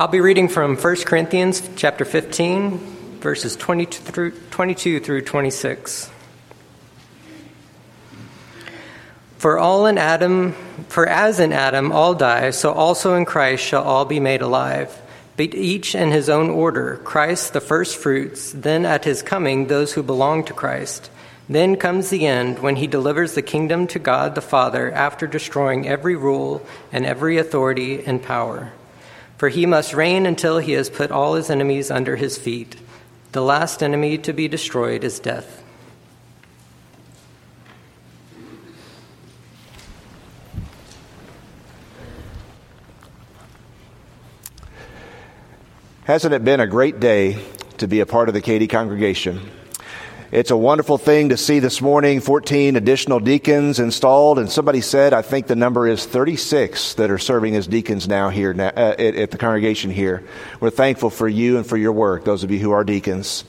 I'll be reading from 1 Corinthians chapter 15, verses 22 through, 22 through 26. For all in Adam, for as in Adam all die, so also in Christ shall all be made alive, but each in his own order. Christ the first fruits, then at his coming those who belong to Christ. Then comes the end when he delivers the kingdom to God the Father after destroying every rule and every authority and power. For he must reign until he has put all his enemies under his feet. The last enemy to be destroyed is death. Hasn't it been a great day to be a part of the Katy congregation? It's a wonderful thing to see this morning 14 additional deacons installed, and somebody said, I think the number is 36 that are serving as deacons now here uh, at, at the congregation here. We're thankful for you and for your work, those of you who are deacons.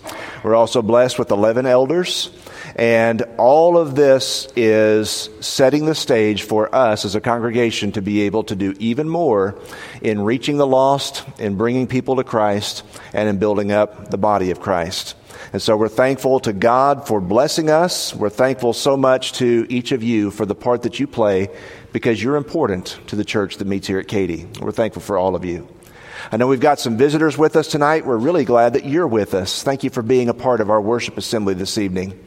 We're also blessed with 11 elders, and all of this is setting the stage for us as a congregation to be able to do even more in reaching the lost, in bringing people to Christ, and in building up the body of Christ. And so we're thankful to God for blessing us. We're thankful so much to each of you for the part that you play because you're important to the church that meets here at Katy. We're thankful for all of you. I know we've got some visitors with us tonight. We're really glad that you're with us. Thank you for being a part of our worship assembly this evening.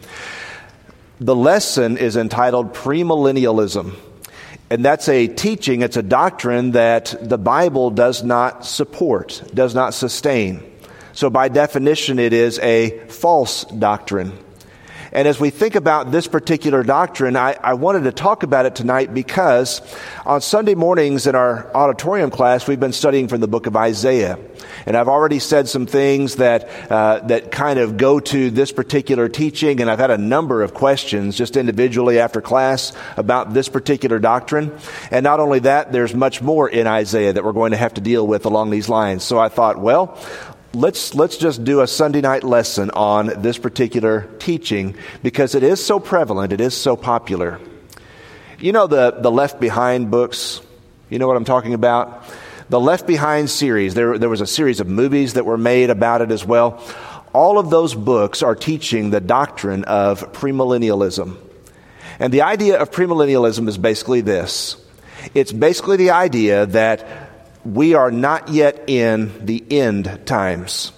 The lesson is entitled Premillennialism. And that's a teaching, it's a doctrine that the Bible does not support, does not sustain. So, by definition, it is a false doctrine. And as we think about this particular doctrine, I, I, wanted to talk about it tonight because on Sunday mornings in our auditorium class, we've been studying from the book of Isaiah. And I've already said some things that, uh, that kind of go to this particular teaching, and I've had a number of questions just individually after class about this particular doctrine. And not only that, there's much more in Isaiah that we're going to have to deal with along these lines. So I thought, well, let's, let's just do a Sunday night lesson on this particular teaching because it is so prevalent, it is so popular. You know the, the Left Behind books? You know what I'm talking about? The Left Behind series, there, there was a series of movies that were made about it as well. All of those books are teaching the doctrine of premillennialism. And the idea of premillennialism is basically this it's basically the idea that we are not yet in the end times.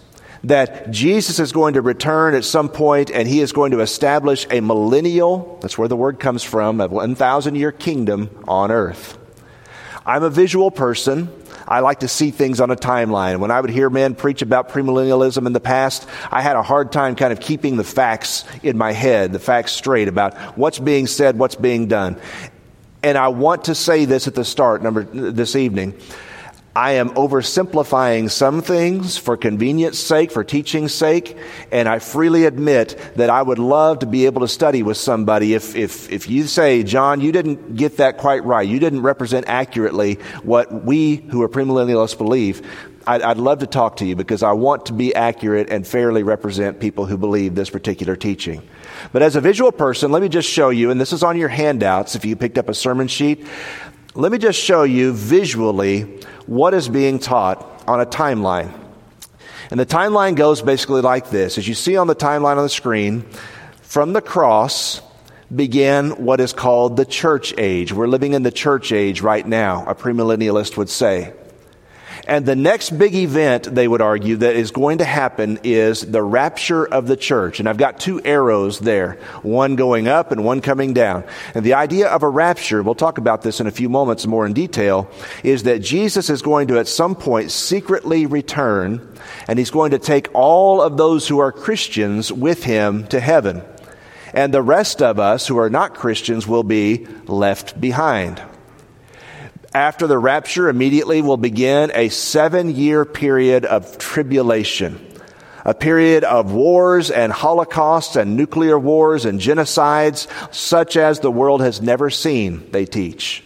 That Jesus is going to return at some point and he is going to establish a millennial, that's where the word comes from, a 1,000 year kingdom on earth. I'm a visual person. I like to see things on a timeline. When I would hear men preach about premillennialism in the past, I had a hard time kind of keeping the facts in my head, the facts straight about what's being said, what's being done. And I want to say this at the start, number this evening. I am oversimplifying some things for convenience sake, for teaching's sake, and I freely admit that I would love to be able to study with somebody. If, if, if you say, John, you didn't get that quite right, you didn't represent accurately what we who are premillennialists believe, I'd, I'd love to talk to you because I want to be accurate and fairly represent people who believe this particular teaching. But as a visual person, let me just show you, and this is on your handouts if you picked up a sermon sheet. Let me just show you visually what is being taught on a timeline. And the timeline goes basically like this. As you see on the timeline on the screen, from the cross began what is called the church age. We're living in the church age right now, a premillennialist would say. And the next big event, they would argue, that is going to happen is the rapture of the church. And I've got two arrows there, one going up and one coming down. And the idea of a rapture, we'll talk about this in a few moments more in detail, is that Jesus is going to at some point secretly return and he's going to take all of those who are Christians with him to heaven. And the rest of us who are not Christians will be left behind after the rapture, immediately will begin a seven year period of tribulation. A period of wars and holocausts and nuclear wars and genocides such as the world has never seen, they teach.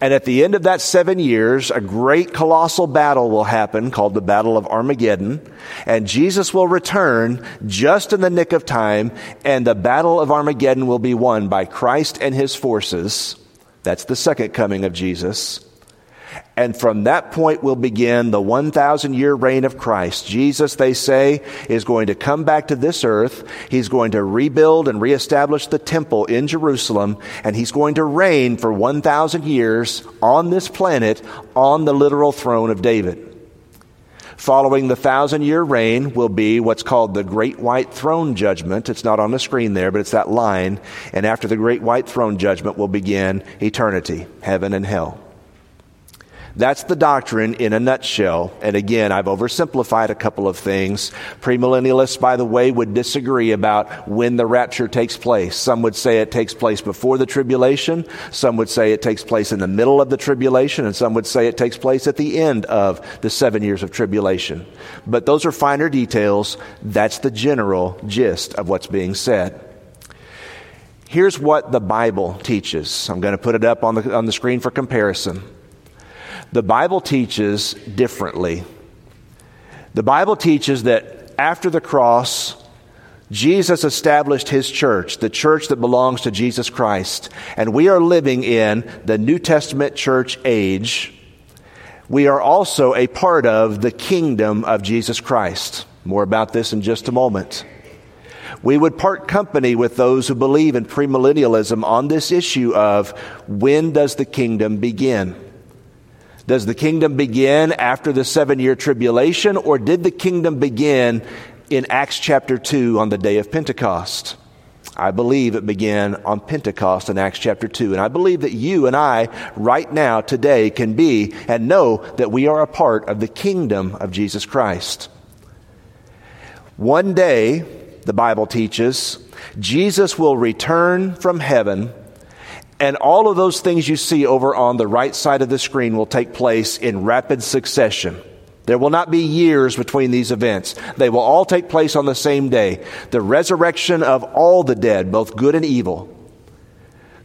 And at the end of that seven years, a great colossal battle will happen called the Battle of Armageddon. And Jesus will return just in the nick of time. And the Battle of Armageddon will be won by Christ and his forces. That's the second coming of Jesus. And from that point will begin the 1,000 year reign of Christ. Jesus, they say, is going to come back to this earth. He's going to rebuild and reestablish the temple in Jerusalem. And he's going to reign for 1,000 years on this planet on the literal throne of David. Following the thousand year reign will be what's called the Great White Throne Judgment. It's not on the screen there, but it's that line. And after the Great White Throne Judgment will begin eternity, heaven and hell. That's the doctrine in a nutshell. And again, I've oversimplified a couple of things. Premillennialists, by the way, would disagree about when the rapture takes place. Some would say it takes place before the tribulation. Some would say it takes place in the middle of the tribulation. And some would say it takes place at the end of the seven years of tribulation. But those are finer details. That's the general gist of what's being said. Here's what the Bible teaches. I'm going to put it up on the, on the screen for comparison. The Bible teaches differently. The Bible teaches that after the cross, Jesus established his church, the church that belongs to Jesus Christ. And we are living in the New Testament church age. We are also a part of the kingdom of Jesus Christ. More about this in just a moment. We would part company with those who believe in premillennialism on this issue of when does the kingdom begin? Does the kingdom begin after the seven year tribulation, or did the kingdom begin in Acts chapter 2 on the day of Pentecost? I believe it began on Pentecost in Acts chapter 2. And I believe that you and I, right now, today, can be and know that we are a part of the kingdom of Jesus Christ. One day, the Bible teaches, Jesus will return from heaven and all of those things you see over on the right side of the screen will take place in rapid succession. There will not be years between these events. They will all take place on the same day. The resurrection of all the dead, both good and evil.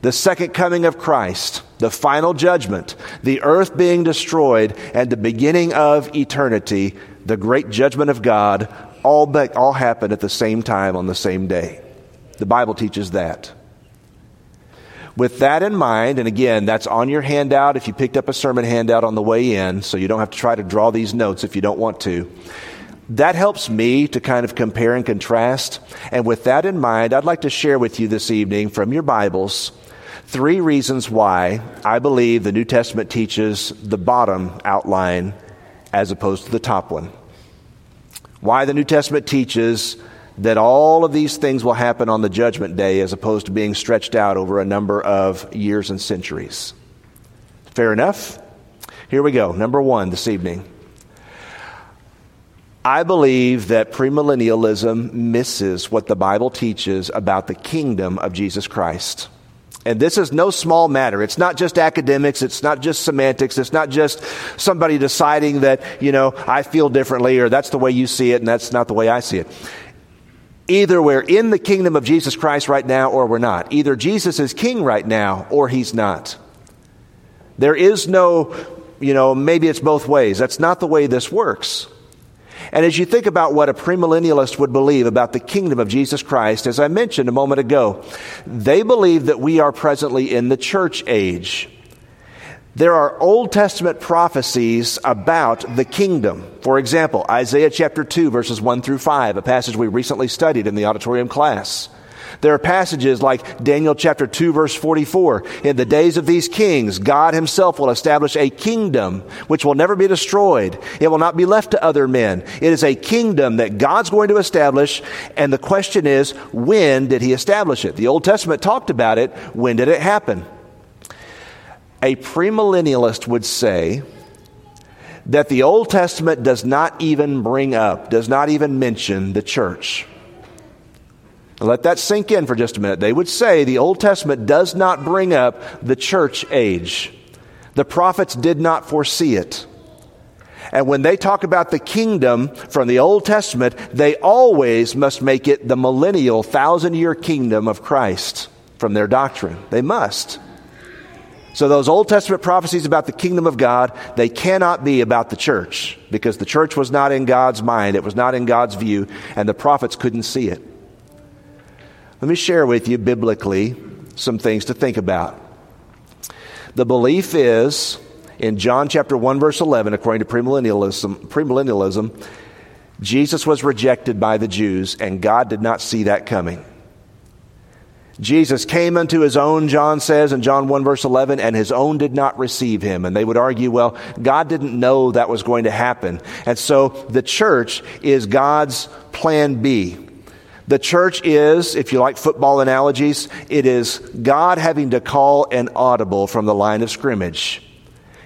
The second coming of Christ, the final judgment, the earth being destroyed, and the beginning of eternity, the great judgment of God, all, be- all happen at the same time on the same day. The Bible teaches that. With that in mind, and again, that's on your handout if you picked up a sermon handout on the way in, so you don't have to try to draw these notes if you don't want to. That helps me to kind of compare and contrast. And with that in mind, I'd like to share with you this evening from your Bibles three reasons why I believe the New Testament teaches the bottom outline as opposed to the top one. Why the New Testament teaches that all of these things will happen on the judgment day as opposed to being stretched out over a number of years and centuries. Fair enough? Here we go. Number one this evening. I believe that premillennialism misses what the Bible teaches about the kingdom of Jesus Christ. And this is no small matter. It's not just academics. It's not just semantics. It's not just somebody deciding that, you know, I feel differently or that's the way you see it and that's not the way I see it. Either we're in the kingdom of Jesus Christ right now or we're not. Either Jesus is king right now or he's not. There is no, you know, maybe it's both ways. That's not the way this works. And as you think about what a premillennialist would believe about the kingdom of Jesus Christ, as I mentioned a moment ago, they believe that we are presently in the church age. There are Old Testament prophecies about the kingdom. For example, Isaiah chapter 2, verses 1 through 5, a passage we recently studied in the auditorium class. There are passages like Daniel chapter 2 verse 44. In the days of these kings, God himself will establish a kingdom which will never be destroyed. It will not be left to other men. It is a kingdom that God's going to establish. And the question is, when did he establish it? The Old Testament talked about it. When did it happen? A premillennialist would say that the Old Testament does not even bring up, does not even mention the church. Let that sink in for just a minute. They would say the Old Testament does not bring up the church age. The prophets did not foresee it. And when they talk about the kingdom from the Old Testament, they always must make it the millennial, thousand year kingdom of Christ from their doctrine. They must. So those Old Testament prophecies about the kingdom of God, they cannot be about the church because the church was not in God's mind. It was not in God's view and the prophets couldn't see it. Let me share with you biblically some things to think about. The belief is In John chapter 1 verse 11, according to premillennialism, premillennialism, Jesus was rejected by the Jews and God did not see that coming. Jesus came unto his own, John says in John 1 verse 11, and his own did not receive him. And they would argue, well, God didn't know that was going to happen. And so the church is God's plan B. The church is, if you like football analogies, it is God having to call an audible from the line of scrimmage.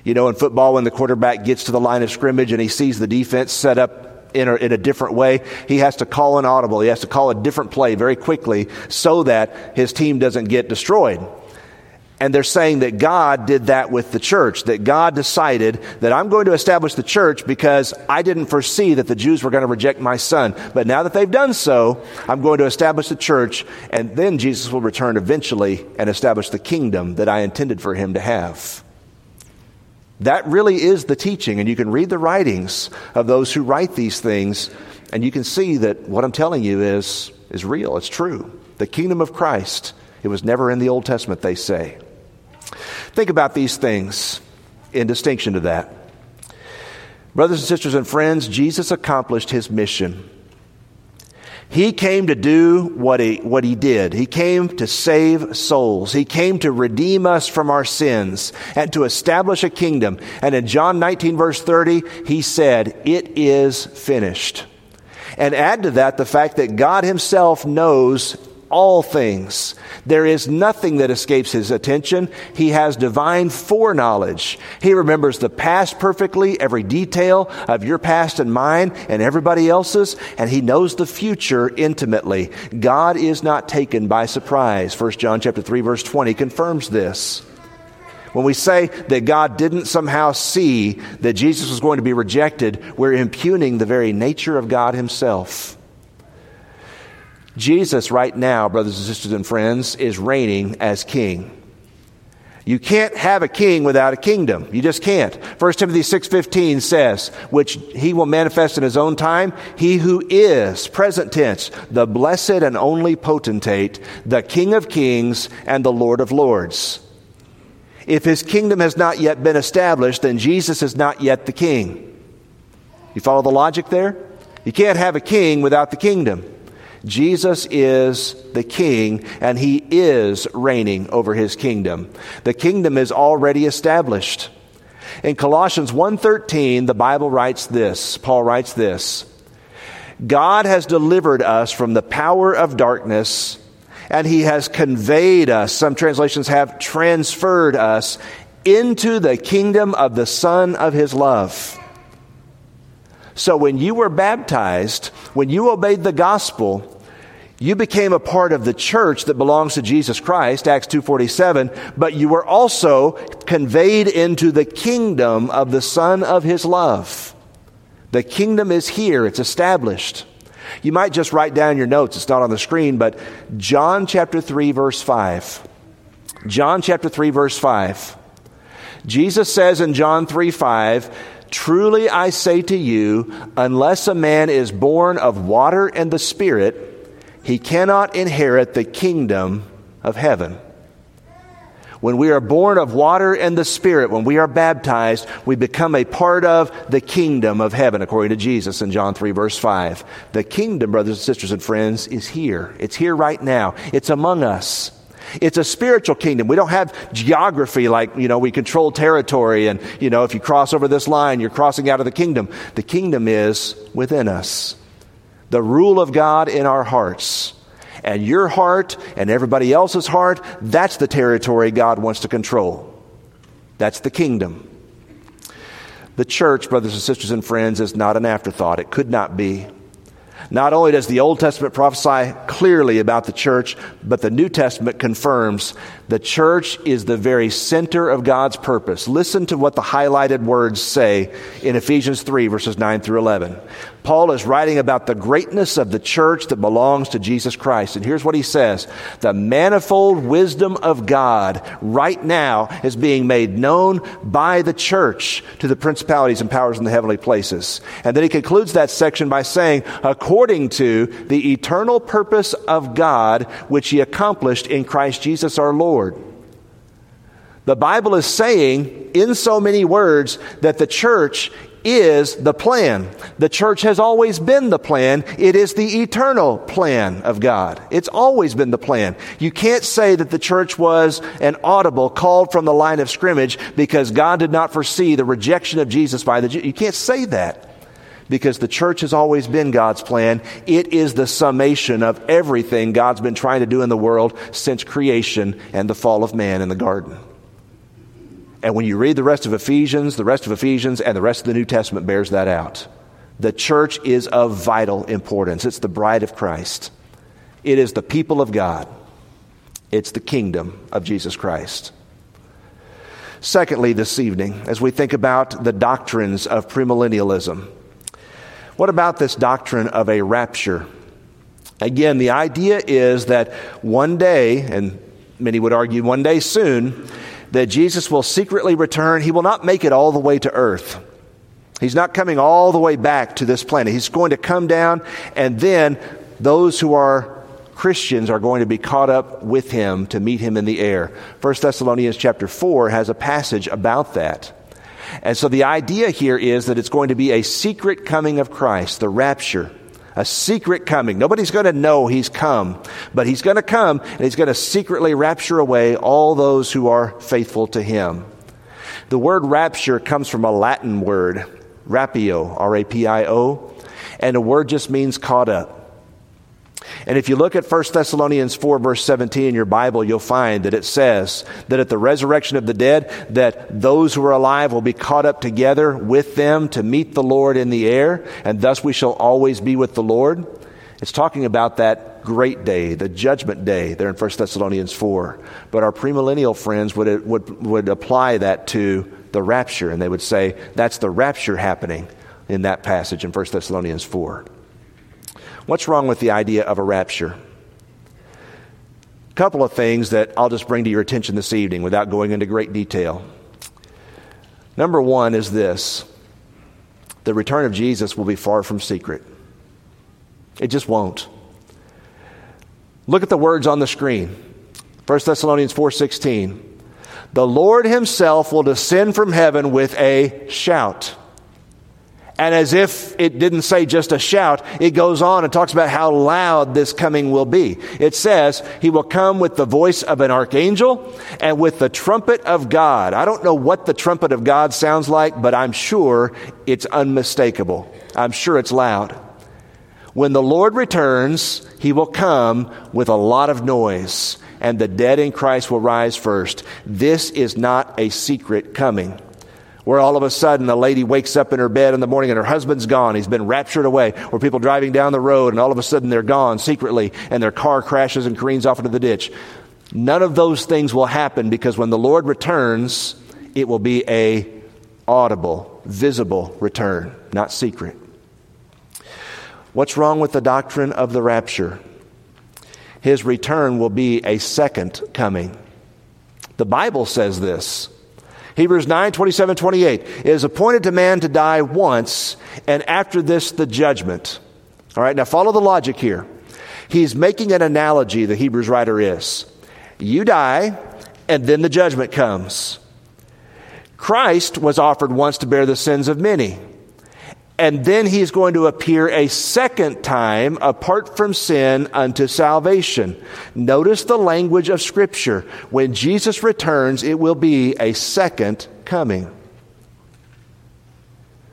You know, in football, when the quarterback gets to the line of scrimmage and he sees the defense set up in a, in a different way. He has to call an audible. He has to call a different play very quickly so that his team doesn't get destroyed. And they're saying that God did that with the church, that God decided that I'm going to establish the church because I didn't foresee that the Jews were going to reject my son. But now that they've done so, I'm going to establish the church, and then Jesus will return eventually and establish the kingdom that I intended for him to have. That really is the teaching, and you can read the writings of those who write these things, and you can see that what I'm telling you is, is real, it's true. The kingdom of Christ, it was never in the Old Testament, they say. Think about these things in distinction to that. Brothers and sisters and friends, Jesus accomplished his mission. He came to do what he, what he did. He came to save souls. He came to redeem us from our sins and to establish a kingdom. And in John 19, verse 30, he said, It is finished. And add to that the fact that God Himself knows all things. There is nothing that escapes his attention. He has divine foreknowledge. He remembers the past perfectly, every detail of your past and mine and everybody else's, and he knows the future intimately. God is not taken by surprise. 1 John chapter 3 verse 20 confirms this. When we say that God didn't somehow see that Jesus was going to be rejected, we're impugning the very nature of God himself. Jesus, right now, brothers and sisters and friends, is reigning as king. You can't have a king without a kingdom. You just can't. 1 Timothy 6:15 says, "Which he will manifest in his own time, he who is present tense, the blessed and only potentate, the King of kings and the Lord of lords." If his kingdom has not yet been established, then Jesus is not yet the king. You follow the logic there? You can't have a king without the kingdom. Jesus is the king and he is reigning over his kingdom. The kingdom is already established. In Colossians 1:13 the Bible writes this. Paul writes this. God has delivered us from the power of darkness and he has conveyed us. Some translations have transferred us into the kingdom of the son of his love. So when you were baptized, when you obeyed the gospel, you became a part of the church that belongs to Jesus Christ, Acts 2:47, but you were also conveyed into the kingdom of the son of his love. The kingdom is here, it's established. You might just write down your notes, it's not on the screen, but John chapter 3 verse 5. John chapter 3 verse 5. Jesus says in John 3 5, Truly I say to you, unless a man is born of water and the Spirit, he cannot inherit the kingdom of heaven. When we are born of water and the Spirit, when we are baptized, we become a part of the kingdom of heaven, according to Jesus in John 3, verse 5. The kingdom, brothers and sisters and friends, is here. It's here right now. It's among us. It's a spiritual kingdom. We don't have geography like, you know, we control territory and, you know, if you cross over this line, you're crossing out of the kingdom. The kingdom is within us the rule of God in our hearts. And your heart and everybody else's heart, that's the territory God wants to control. That's the kingdom. The church, brothers and sisters and friends, is not an afterthought. It could not be. Not only does the Old Testament prophesy clearly about the church, but the New Testament confirms the church is the very center of God's purpose. Listen to what the highlighted words say in Ephesians 3, verses 9 through 11. Paul is writing about the greatness of the church that belongs to Jesus Christ. And here's what he says The manifold wisdom of God right now is being made known by the church to the principalities and powers in the heavenly places. And then he concludes that section by saying, according to the eternal purpose of God, which he accomplished in Christ Jesus our Lord. The Bible is saying in so many words that the church is the plan. The church has always been the plan. It is the eternal plan of God. It's always been the plan. You can't say that the church was an audible called from the line of scrimmage because God did not foresee the rejection of Jesus by the Jews. You can't say that because the church has always been God's plan. It is the summation of everything God's been trying to do in the world since creation and the fall of man in the garden. And when you read the rest of Ephesians, the rest of Ephesians and the rest of the New Testament bears that out. The church is of vital importance. It's the bride of Christ, it is the people of God, it's the kingdom of Jesus Christ. Secondly, this evening, as we think about the doctrines of premillennialism, what about this doctrine of a rapture? Again, the idea is that one day, and many would argue one day soon, that Jesus will secretly return. He will not make it all the way to earth. He's not coming all the way back to this planet. He's going to come down, and then those who are Christians are going to be caught up with him to meet him in the air. 1 Thessalonians chapter 4 has a passage about that. And so the idea here is that it's going to be a secret coming of Christ, the rapture a secret coming. Nobody's going to know he's come, but he's going to come and he's going to secretly rapture away all those who are faithful to him. The word rapture comes from a Latin word, rapio, R A P I O, and the word just means caught up. And if you look at 1 Thessalonians 4 verse 17 in your Bible, you'll find that it says that at the resurrection of the dead, that those who are alive will be caught up together with them to meet the Lord in the air, and thus we shall always be with the Lord. It's talking about that great day, the judgment day there in 1 Thessalonians 4. But our premillennial friends would, would, would apply that to the rapture, and they would say that's the rapture happening in that passage in 1 Thessalonians 4. What's wrong with the idea of a rapture? A couple of things that I'll just bring to your attention this evening without going into great detail. Number one is this the return of Jesus will be far from secret. It just won't. Look at the words on the screen. 1 Thessalonians 4:16. The Lord himself will descend from heaven with a shout and as if it didn't say just a shout, it goes on and talks about how loud this coming will be. It says, He will come with the voice of an archangel and with the trumpet of God. I don't know what the trumpet of God sounds like, but I'm sure it's unmistakable. I'm sure it's loud. When the Lord returns, He will come with a lot of noise, and the dead in Christ will rise first. This is not a secret coming where all of a sudden a lady wakes up in her bed in the morning and her husband's gone. He's been raptured away. Or people driving down the road and all of a sudden they're gone secretly and their car crashes and careens off into the ditch. None of those things will happen because when the Lord returns, it will be a audible, visible return, not secret. What's wrong with the doctrine of the rapture? His return will be a second coming. The Bible says this. Hebrews 9, 27, 28. It is appointed to man to die once, and after this, the judgment. All right, now follow the logic here. He's making an analogy, the Hebrews writer is. You die, and then the judgment comes. Christ was offered once to bear the sins of many. And then he's going to appear a second time apart from sin unto salvation. Notice the language of Scripture. When Jesus returns, it will be a second coming.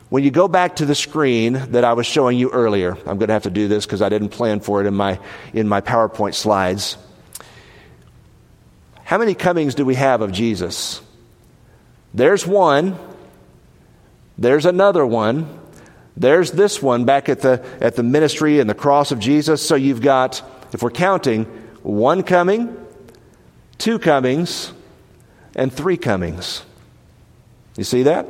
When you go back to the screen that I was showing you earlier, I'm going to have to do this because I didn't plan for it in my, in my PowerPoint slides. How many comings do we have of Jesus? There's one. There's another one. There's this one back at the, at the ministry and the cross of Jesus. So you've got, if we're counting, one coming, two comings, and three comings. You see that?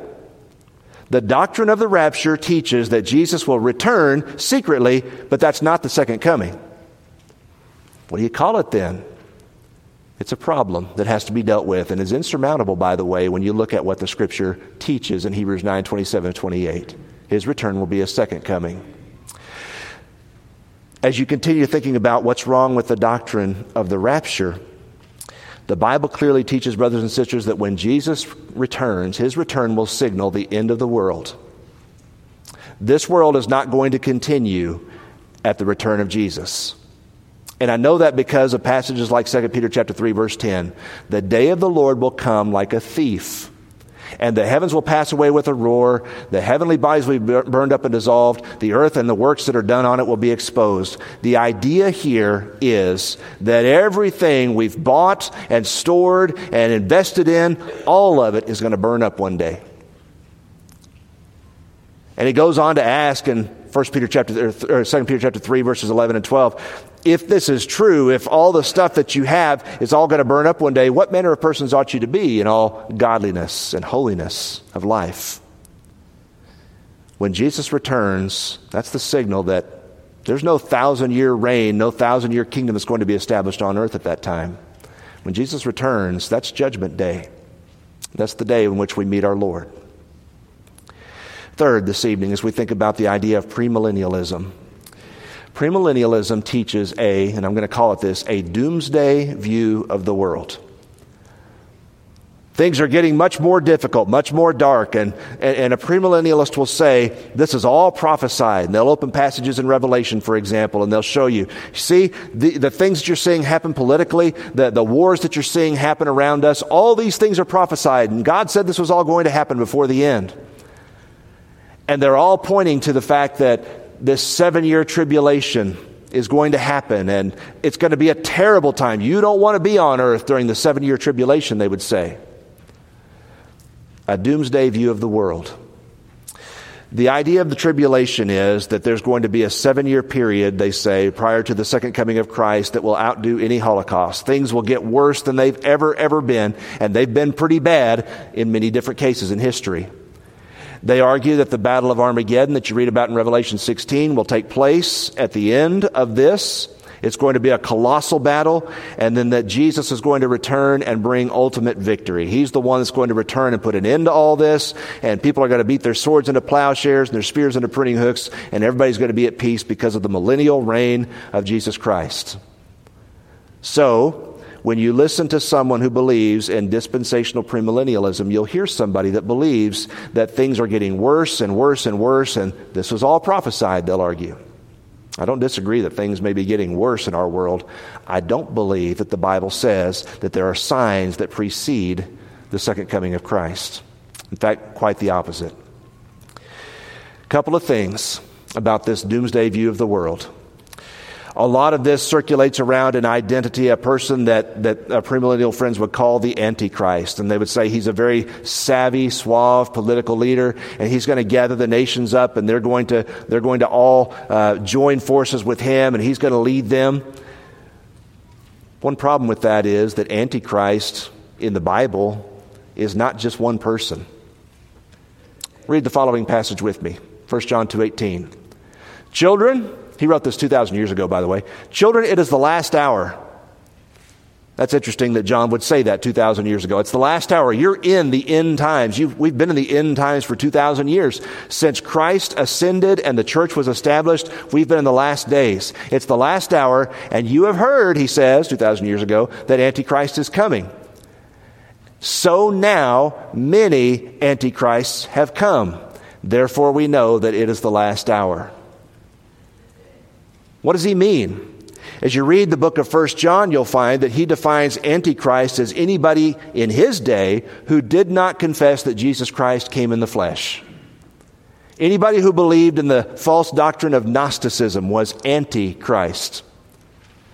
The doctrine of the rapture teaches that Jesus will return secretly, but that's not the second coming. What do you call it then? It's a problem that has to be dealt with and is insurmountable, by the way, when you look at what the scripture teaches in Hebrews 9 27 28. His return will be a second coming. As you continue thinking about what's wrong with the doctrine of the rapture, The Bible clearly teaches, brothers and sisters, that when Jesus returns, his return will signal the end of the world. This world is not going to continue at the return of Jesus. And I know that because of passages like 2 Peter chapter 3 verse 10. The day of the Lord will come like a thief and the heavens will pass away with a roar. The heavenly bodies will be burned up and dissolved. The earth and the works that are done on it will be exposed. The idea here is that everything we've bought and stored and invested in, all of it is going to burn up one day. And he goes on to ask in 1 Peter chapter or 2 Peter chapter 3 verses 11 and 12, if this is true, if all the stuff that you have is all going to burn up one day, what manner of persons ought you to be in all godliness and holiness of life? When Jesus returns, that's the signal that there's no thousand year reign, no thousand year kingdom that's going to be established on earth at that time. When Jesus returns, that's judgment day. That's the day in which we meet our Lord. Third, this evening, as we think about the idea of premillennialism, Premillennialism teaches a, and I'm going to call it this, a doomsday view of the world. Things are getting much more difficult, much more dark, and, and, and, a premillennialist will say, This is all prophesied. And they'll open passages in Revelation, for example, and they'll show you, see, the, the things that you're seeing happen politically, the, the wars that you're seeing happen around us, all these things are prophesied, and God said this was all going to happen before the end. And they're all pointing to the fact that this seven year tribulation is going to happen and it's going to be a terrible time. You don't want to be on earth during the seven year tribulation, they would say. A doomsday view of the world. The idea of the tribulation is that there's going to be a seven year period, they say, prior to the second coming of Christ that will outdo any Holocaust. Things will get worse than they've ever, ever been, and they've been pretty bad in many different cases in history. They argue that the Battle of Armageddon that you read about in Revelation 16 will take place at the end of this. It's going to be a colossal battle, and then that Jesus is going to return and bring ultimate victory. He's the one that's going to return and put an end to all this, and people are going to beat their swords into plowshares and their spears into pruning hooks, and everybody's going to be at peace because of the millennial reign of Jesus Christ. So, when you listen to someone who believes in dispensational premillennialism, you'll hear somebody that believes that things are getting worse and worse and worse, and this was all prophesied, they'll argue. I don't disagree that things may be getting worse in our world. I don't believe that the Bible says that there are signs that precede the second coming of Christ. In fact, quite the opposite. A couple of things about this doomsday view of the world. A lot of this circulates around an identity, a person that, that uh, premillennial friends would call the Antichrist. And they would say he's a very savvy, suave political leader, and he's going to gather the nations up, and they're going to, they're going to all uh, join forces with him, and he's going to lead them. One problem with that is that Antichrist in the Bible is not just one person. Read the following passage with me 1 John 2.18. Children, he wrote this 2,000 years ago, by the way. Children, it is the last hour. That's interesting that John would say that 2,000 years ago. It's the last hour. You're in the end times. You've, we've been in the end times for 2,000 years. Since Christ ascended and the church was established, we've been in the last days. It's the last hour, and you have heard, he says, 2,000 years ago, that Antichrist is coming. So now many Antichrists have come. Therefore, we know that it is the last hour. What does he mean? As you read the book of 1 John, you'll find that he defines Antichrist as anybody in his day who did not confess that Jesus Christ came in the flesh. Anybody who believed in the false doctrine of Gnosticism was Antichrist.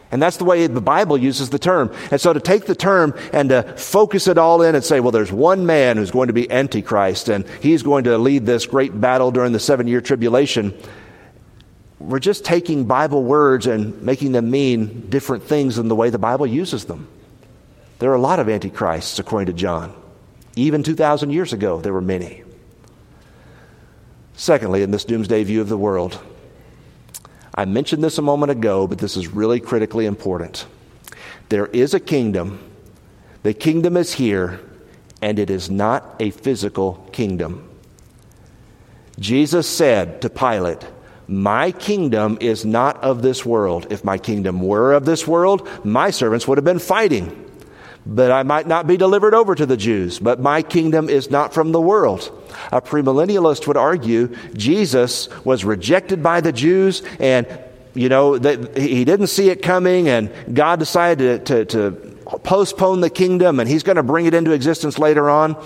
And that's the way the Bible uses the term. And so to take the term and to focus it all in and say, well, there's one man who's going to be Antichrist and he's going to lead this great battle during the seven year tribulation, we're just taking Bible words and making them mean different things than the way the Bible uses them. There are a lot of antichrists, according to John. Even 2,000 years ago, there were many. Secondly, in this doomsday view of the world, I mentioned this a moment ago, but this is really critically important. There is a kingdom. The kingdom is here, and it is not a physical kingdom. Jesus said to Pilate, my kingdom is not of this world. If my kingdom were of this world, my servants would have been fighting. but I might not be delivered over to the Jews. But my kingdom is not from the world. A premillennialist would argue Jesus was rejected by the Jews and you know, that he didn't see it coming, and God decided to, to, to postpone the kingdom, and he's going to bring it into existence later on.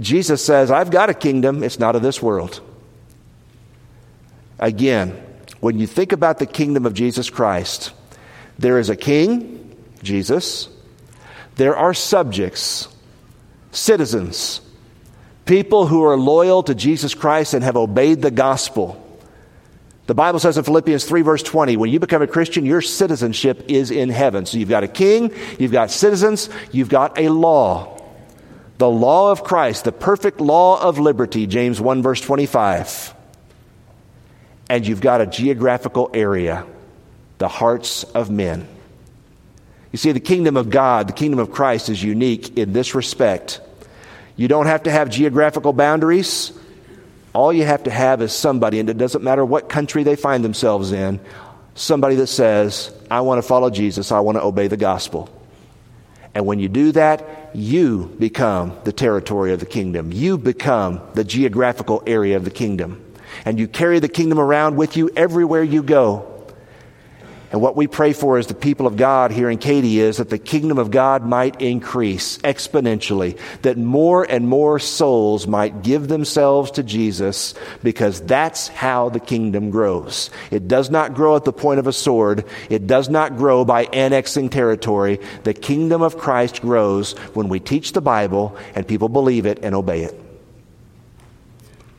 Jesus says, I've got a kingdom, it's not of this world. Again, when you think about the kingdom of Jesus Christ, there is a king, Jesus, there are subjects, citizens, people who are loyal to Jesus Christ and have obeyed the gospel. The Bible says in Philippians 3, verse 20, when you become a Christian, your citizenship is in heaven. So you've got a king, you've got citizens, you've got a law. The law of Christ, the perfect law of liberty, James 1, verse 25. And you've got a geographical area, the hearts of men. You see, the kingdom of God, the kingdom of Christ, is unique in this respect. You don't have to have geographical boundaries. All you have to have is somebody, and it doesn't matter what country they find themselves in, somebody that says, I want to follow Jesus, I want to obey the gospel. And when you do that, you become the territory of the kingdom. You become the geographical area of the kingdom. And you carry the kingdom around with you everywhere you go. And what we pray for as the people of God here in Katy is that the kingdom of God might increase exponentially, that more and more souls might give themselves to Jesus because that's how the kingdom grows. It does not grow at the point of a sword. It does not grow by annexing territory. The kingdom of Christ grows when we teach the Bible and people believe it and obey it.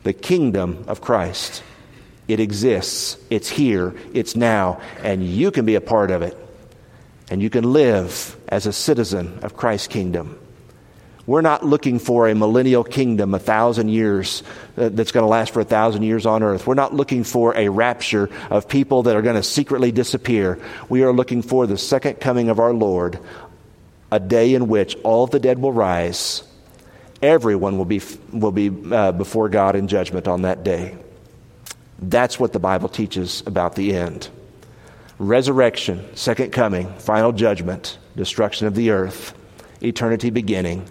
The kingdom of Christ. It exists, it's here, it's now, and you can be a part of it. And you can live as a citizen of Christ's kingdom. We're not looking for a millennial kingdom, a thousand years, uh, that's going to last for a thousand years on earth. We're not looking for a rapture of people that are going to secretly disappear. We are looking for the second coming of our Lord, a day in which all the dead will rise. Everyone will be, will be uh, before God in judgment on that day. That's what the Bible teaches about the end resurrection, second coming, final judgment, destruction of the earth, eternity beginning.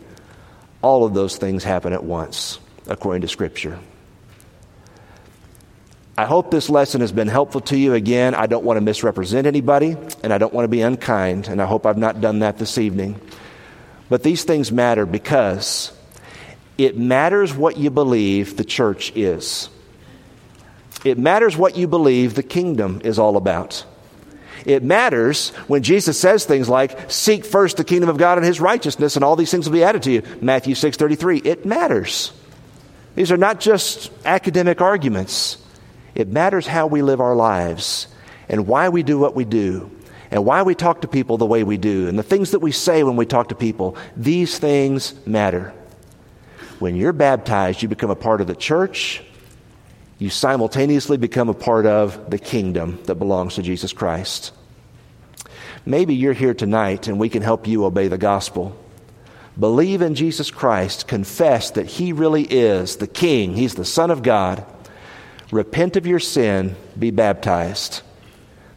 All of those things happen at once, according to Scripture. I hope this lesson has been helpful to you. Again, I don't want to misrepresent anybody, and I don't want to be unkind, and I hope I've not done that this evening. But these things matter because it matters what you believe the church is. It matters what you believe the kingdom is all about. It matters when Jesus says things like, seek first the kingdom of God and his righteousness, and all these things will be added to you. Matthew 6 33. It matters. These are not just academic arguments. It matters how we live our lives and why we do what we do and why we talk to people the way we do and the things that we say when we talk to people. These things matter. When you're baptized, you become a part of the church you simultaneously become a part of the kingdom that belongs to Jesus Christ. Maybe you're here tonight and we can help you obey the gospel. Believe in Jesus Christ, confess that He really is the King, He's the Son of God. Repent of your sin, be baptized.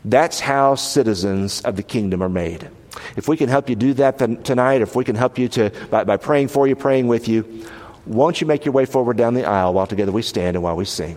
That's how citizens of the kingdom are made. If we can help you do that tonight, if we can help you to, by, by praying for you, praying with you, won't you make your way forward down the aisle while together we stand and while we sing?